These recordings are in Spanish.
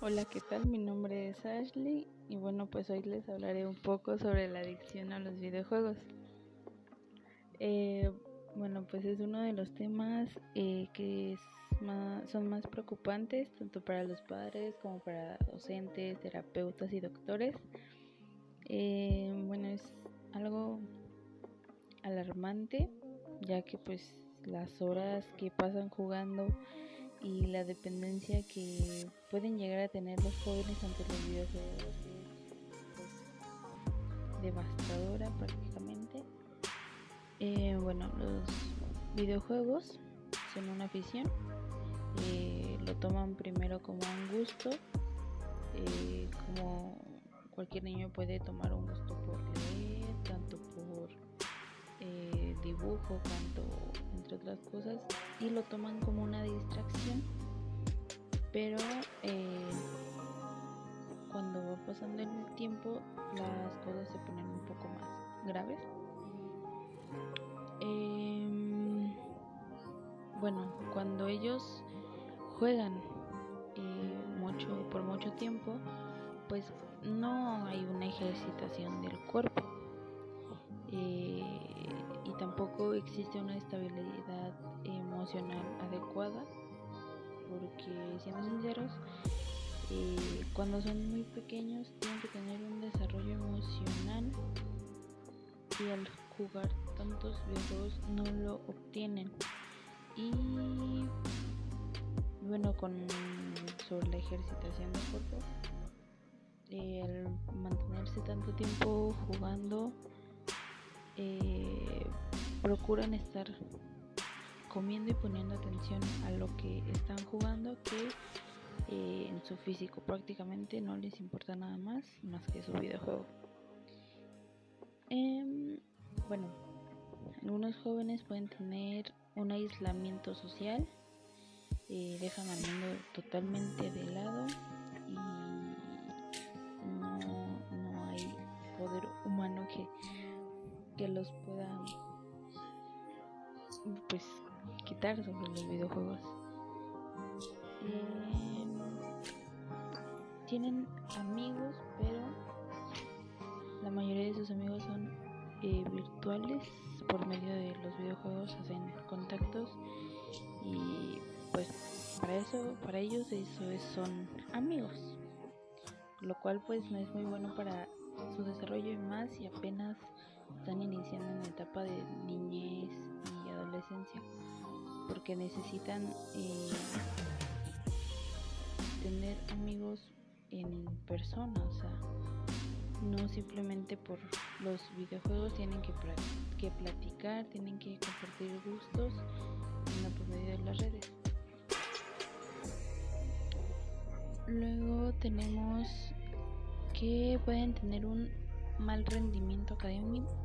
Hola, ¿qué tal? Mi nombre es Ashley y bueno, pues hoy les hablaré un poco sobre la adicción a los videojuegos. Eh, bueno, pues es uno de los temas eh, que son más preocupantes tanto para los padres como para docentes, terapeutas y doctores. Eh, bueno, es algo alarmante ya que pues las horas que pasan jugando y la dependencia que pueden llegar a tener los jóvenes ante los videojuegos es pues, devastadora prácticamente. Eh, bueno, los videojuegos son una afición, eh, lo toman primero como un gusto, eh, como cualquier niño puede tomar un gusto por leer, tanto por dibujo, tanto entre otras cosas, y lo toman como una distracción. Pero eh, cuando va pasando el tiempo, las cosas se ponen un poco más graves. Em, bueno, cuando ellos juegan eh, mucho por mucho tiempo, pues no hay una ejercitación del cuerpo. Eh, y tampoco existe una estabilidad emocional adecuada porque siendo sinceros eh, cuando son muy pequeños tienen que tener un desarrollo emocional y al jugar tantos videojuegos no lo obtienen. Y bueno con sobre la ejercitación del cuerpo eh, al mantenerse tanto tiempo jugando eh, procuran estar comiendo y poniendo atención a lo que están jugando que eh, en su físico prácticamente no les importa nada más más que su videojuego. Em, bueno, algunos jóvenes pueden tener un aislamiento social, eh, dejan al mundo totalmente de lado y no, no hay poder humano que que los pueda pues quitar sobre los videojuegos. Eh, tienen amigos pero la mayoría de sus amigos son eh, virtuales por medio de los videojuegos hacen contactos y pues para eso para ellos eso es, son amigos. Lo cual pues no es muy bueno para su desarrollo y más y apenas están iniciando en la etapa de niñez porque necesitan eh, tener amigos en persona, o sea, no simplemente por los videojuegos tienen que, que platicar, tienen que compartir gustos, no por medio de las redes. Luego tenemos que pueden tener un mal rendimiento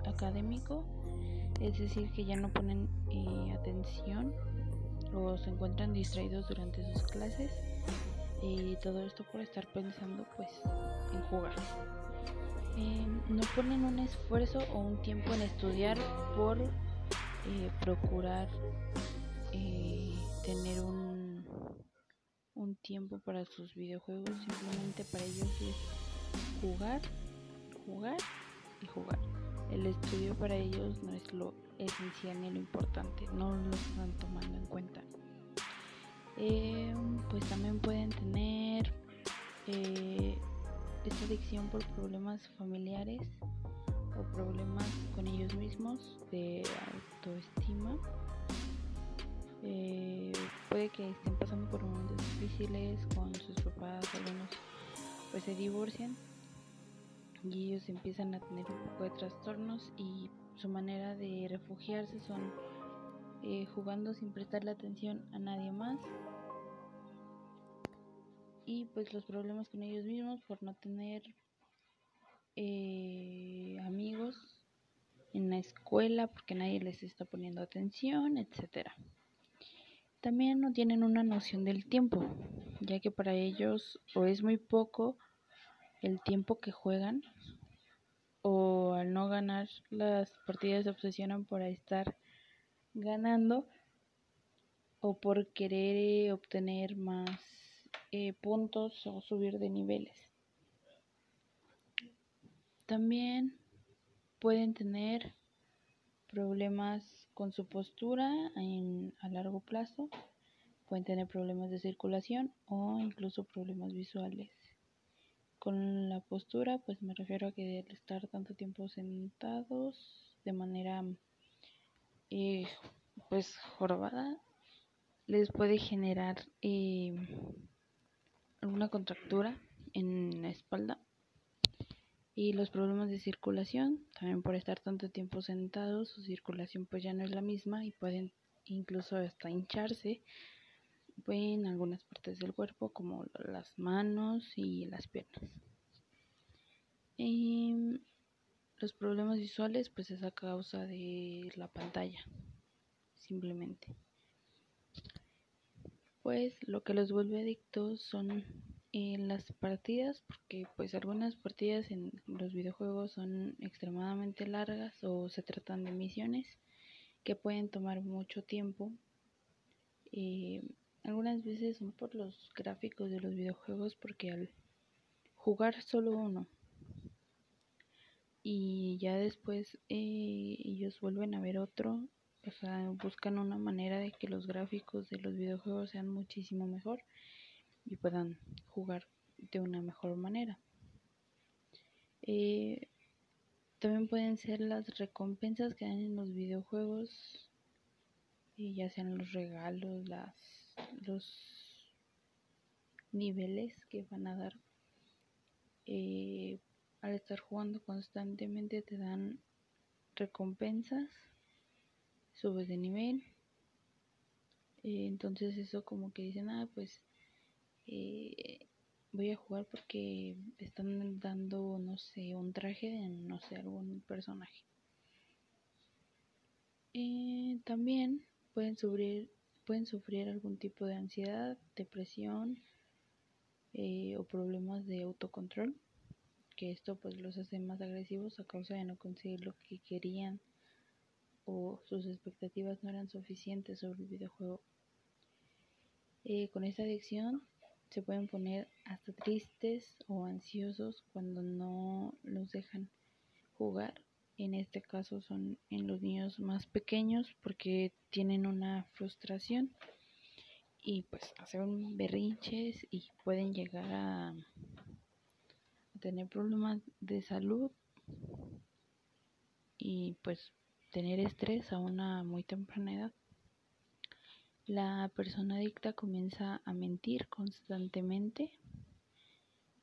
académico, es decir, que ya no ponen eh, atención o se encuentran distraídos durante sus clases y todo esto por estar pensando pues en jugar. Eh, no ponen un esfuerzo o un tiempo en estudiar por eh, procurar tener un, un tiempo para sus videojuegos, simplemente para ellos es jugar jugar y jugar. El estudio para ellos no es lo esencial ni lo importante, no lo están tomando en cuenta. Eh, pues también pueden tener eh, esta adicción por problemas familiares o problemas con ellos mismos de autoestima. Eh, puede que estén pasando por momentos difíciles con sus papás, algunos pues se divorcian y ellos empiezan a tener un poco de trastornos y su manera de refugiarse son eh, jugando sin prestarle atención a nadie más y pues los problemas con ellos mismos por no tener eh, amigos en la escuela porque nadie les está poniendo atención, etcétera. También no tienen una noción del tiempo, ya que para ellos o es muy poco el tiempo que juegan o al no ganar las partidas se obsesionan por estar ganando o por querer obtener más eh, puntos o subir de niveles. También pueden tener problemas con su postura a largo plazo, pueden tener problemas de circulación o incluso problemas visuales. Con la postura, pues me refiero a que al estar tanto tiempo sentados de manera eh, pues jorobada les puede generar eh, alguna contractura en la espalda y los problemas de circulación también por estar tanto tiempo sentados su circulación pues ya no es la misma y pueden incluso hasta hincharse en algunas partes del cuerpo como las manos y las piernas. Em, los problemas visuales pues es a causa de la pantalla simplemente. Pues lo que los vuelve adictos son en las partidas porque pues algunas partidas en los videojuegos son extremadamente largas o se tratan de misiones que pueden tomar mucho tiempo. Eh, algunas veces son por los gráficos de los videojuegos porque al jugar solo uno y ya después eh, ellos vuelven a ver otro o sea buscan una manera de que los gráficos de los videojuegos sean muchísimo mejor y puedan jugar de una mejor manera. Eh, también pueden ser las recompensas que dan en los videojuegos, y ya sean los regalos, las, los niveles que van a dar. Eh, al estar jugando constantemente te dan recompensas, subes de nivel. Eh, entonces eso como que dicen, ah, pues eh, voy a jugar porque están dando, no sé, un traje de, no sé, algún personaje. También pueden sufrir, pueden sufrir algún tipo de ansiedad, depresión eh, o problemas de autocontrol, que esto pues los hace más agresivos a causa de no conseguir lo que querían o sus expectativas no eran suficientes sobre el videojuego. con esta adicción se pueden poner hasta tristes o ansiosos cuando no los dejan jugar. En este caso son en los niños más pequeños porque tienen una frustración y pues hacen berrinches y pueden llegar a, tener problemas de salud y pues tener estrés a una muy temprana edad. La persona adicta comienza a mentir constantemente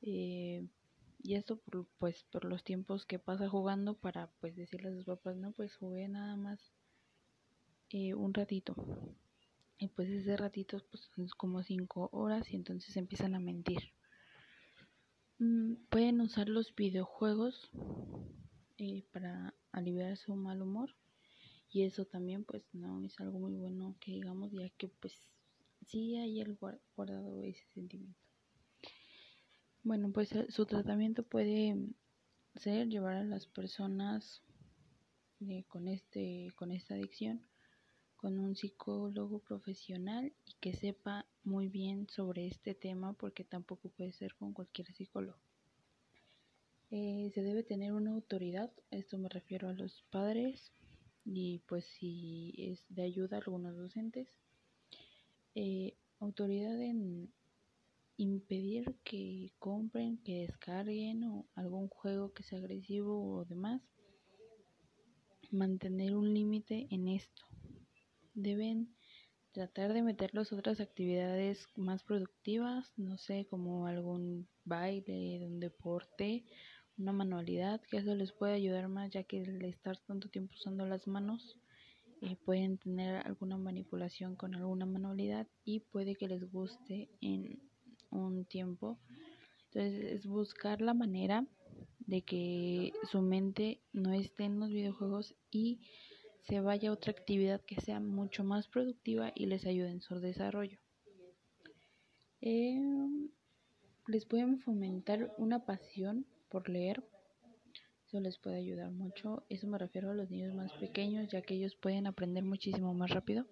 eh, y esto por, pues por los tiempos que pasa jugando para pues decirle a sus papás no pues jugué nada más eh, un ratito y pues ese ratito pues es como cinco horas y entonces empiezan a mentir. Mm, pueden usar los videojuegos eh, para aliviar su mal humor y eso también pues no es algo muy bueno que digamos ya que pues sí hay el guardado ese sentimiento bueno pues eh, su tratamiento puede ser llevar a las personas eh, con este con esta adicción con un psicólogo profesional y que sepa muy bien sobre este tema porque tampoco puede ser con cualquier psicólogo. Eh, se debe tener una autoridad esto me refiero a los padres y pues si es de ayuda a algunos docentes, eh, autoridad en impedir que compren, que descarguen o algún juego que sea agresivo o demás, mantener un límite en esto. Deben tratar de meterlos otras actividades más productivas, no sé, como algún baile, un deporte una manualidad, que eso les puede ayudar más ya que al estar tanto tiempo usando las manos eh, pueden tener alguna manipulación con alguna manualidad y puede que les guste en un tiempo. Entonces es buscar la manera de que su mente no esté en los videojuegos y se vaya a otra actividad que sea mucho más productiva y les ayude en su desarrollo. Eh, les pueden fomentar una pasión por leer. Eso les puede ayudar mucho. Eso me refiero a los niños más pequeños, ya que ellos pueden aprender muchísimo más rápido.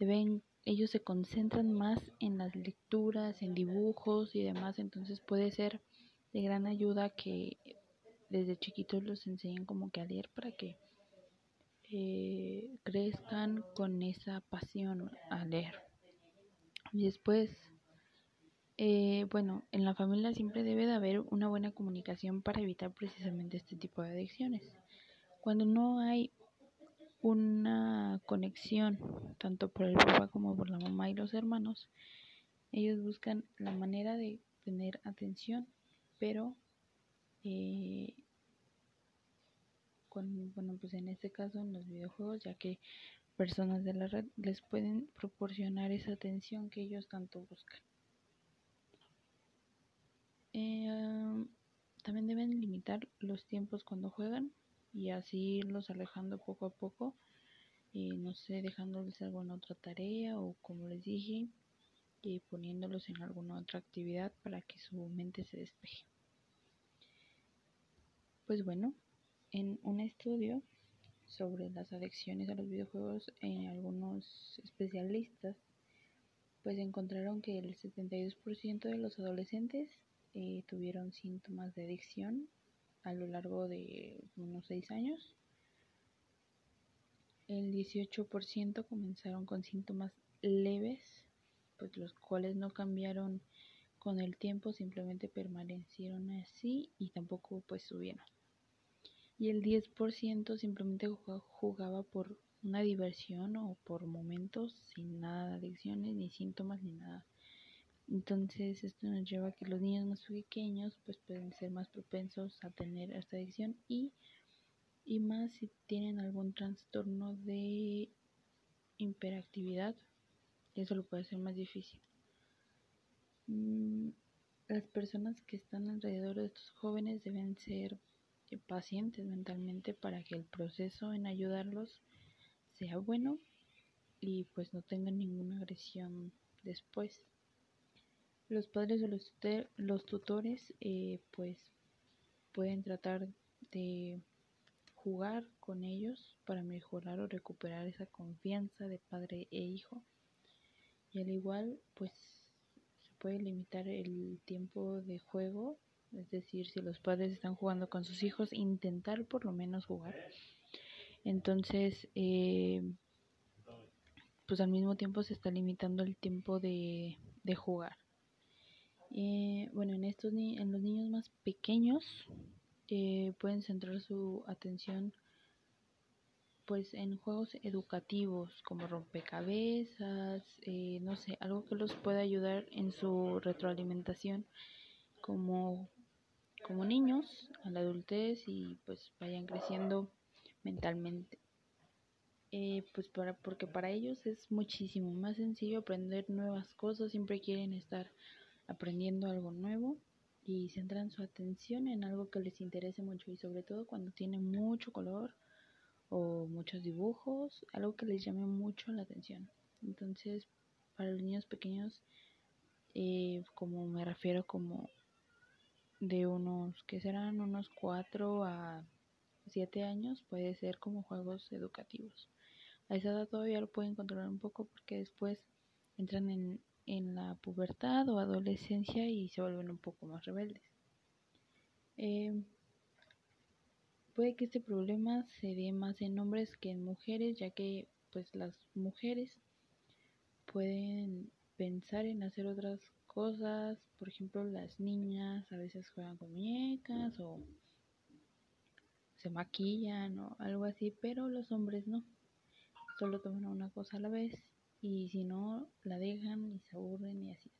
Deben ellos se concentran más en las lecturas, en dibujos y demás, entonces puede ser de gran ayuda que desde chiquitos los enseñen como que a leer para que eh, crezcan con esa pasión a leer. Y después, eh, bueno, en la familia siempre debe de haber una buena comunicación para evitar precisamente este tipo de adicciones. Cuando no hay una conexión tanto por el papá como por la mamá y los hermanos, ellos buscan la manera de tener atención, pero eh, con, bueno, pues en este caso en los videojuegos, ya que personas de la red les pueden proporcionar esa atención que ellos tanto buscan. Eh, también deben limitar los tiempos cuando juegan y así irlos alejando poco a poco, y no sé, dejándoles alguna otra tarea o como les dije, y poniéndolos en alguna otra actividad para que su mente se despeje. Pues bueno, en un estudio sobre las adicciones a los videojuegos, en algunos especialistas pues encontraron que el 72% de los adolescentes eh, tuvieron síntomas de adicción a lo largo de unos 6 años. El 18% comenzaron con síntomas leves, pues los cuales no cambiaron con el tiempo, simplemente permanecieron así y tampoco pues subieron. Y el 10% simplemente jugaba por una diversión o por momentos sin nada de adicciones, ni síntomas, ni nada. Entonces esto nos lleva a que los niños más pequeños pues pueden ser más propensos a tener esta adicción y, y más si tienen algún trastorno de hiperactividad, eso lo puede hacer más difícil. Mm, las personas que están alrededor de estos jóvenes deben ser pacientes mentalmente para que el proceso en ayudarlos sea bueno y pues no tengan ninguna agresión después. Los padres o los, los tutores eh, pues pueden tratar de jugar con ellos para mejorar o recuperar esa confianza de padre e hijo. Y al igual pues se puede limitar el tiempo de juego, es decir, si los padres están jugando con sus hijos, intentar por lo menos jugar. Entonces, eh, pues al mismo tiempo se está limitando el tiempo de, de jugar. Eh, bueno, en, estos en los niños más pequeños eh, pueden centrar su atención pues en juegos educativos como rompecabezas, eh, no sé, algo que los pueda ayudar en su retroalimentación como, como niños a la adultez y pues vayan creciendo mentalmente. pues para, porque para ellos es muchísimo más sencillo aprender nuevas cosas, siempre quieren estar aprendiendo algo nuevo y centran su atención en algo que les interese mucho y sobre todo cuando tiene mucho color o muchos dibujos, algo que les llame mucho la atención. Entonces, para los niños pequeños, eh, como me refiero como de unos, que serán unos 4 a 7 años, puede ser como juegos educativos. A esa edad todavía lo pueden controlar un poco porque después entran en, en la pubertad o adolescencia y se vuelven un poco más rebeldes. Eh, puede que este problema se dé más en hombres que en mujeres, ya que pues las mujeres pueden pensar en hacer otras cosas, por ejemplo las niñas a veces juegan con muñecas o se maquillan o algo así, pero los hombres no, solo toman una cosa a la vez y si no la dejan y se aburren y así.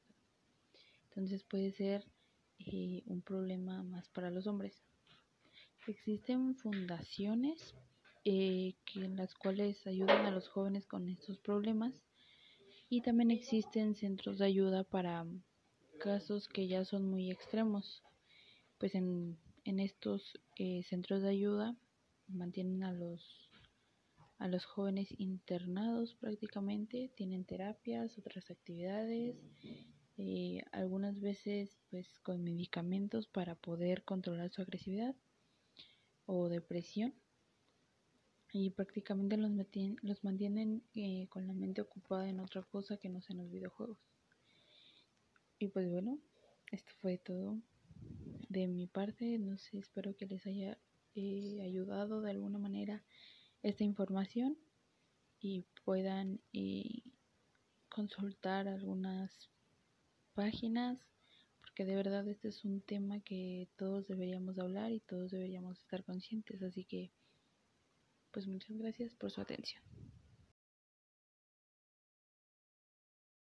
Entonces puede ser eh, un problema más para los hombres. Existen fundaciones eh, que, en las cuales ayudan a los jóvenes con estos problemas y también existen centros de ayuda para casos que ya son muy extremos. Pues en, en estos eh, centros de ayuda mantienen a los a los jóvenes internados prácticamente, tienen terapias, otras actividades, eh, algunas veces pues con medicamentos para poder controlar su agresividad o depresión. y prácticamente los, mantienen eh, con la mente ocupada en otra cosa que no sean los videojuegos. Y pues bueno, esto fue todo de mi parte. No sé, espero que les haya eh, ayudado de alguna manera esta información y puedan eh, consultar algunas páginas porque de verdad este es un tema que todos deberíamos hablar y todos deberíamos estar conscientes. Así que pues muchas gracias por su atención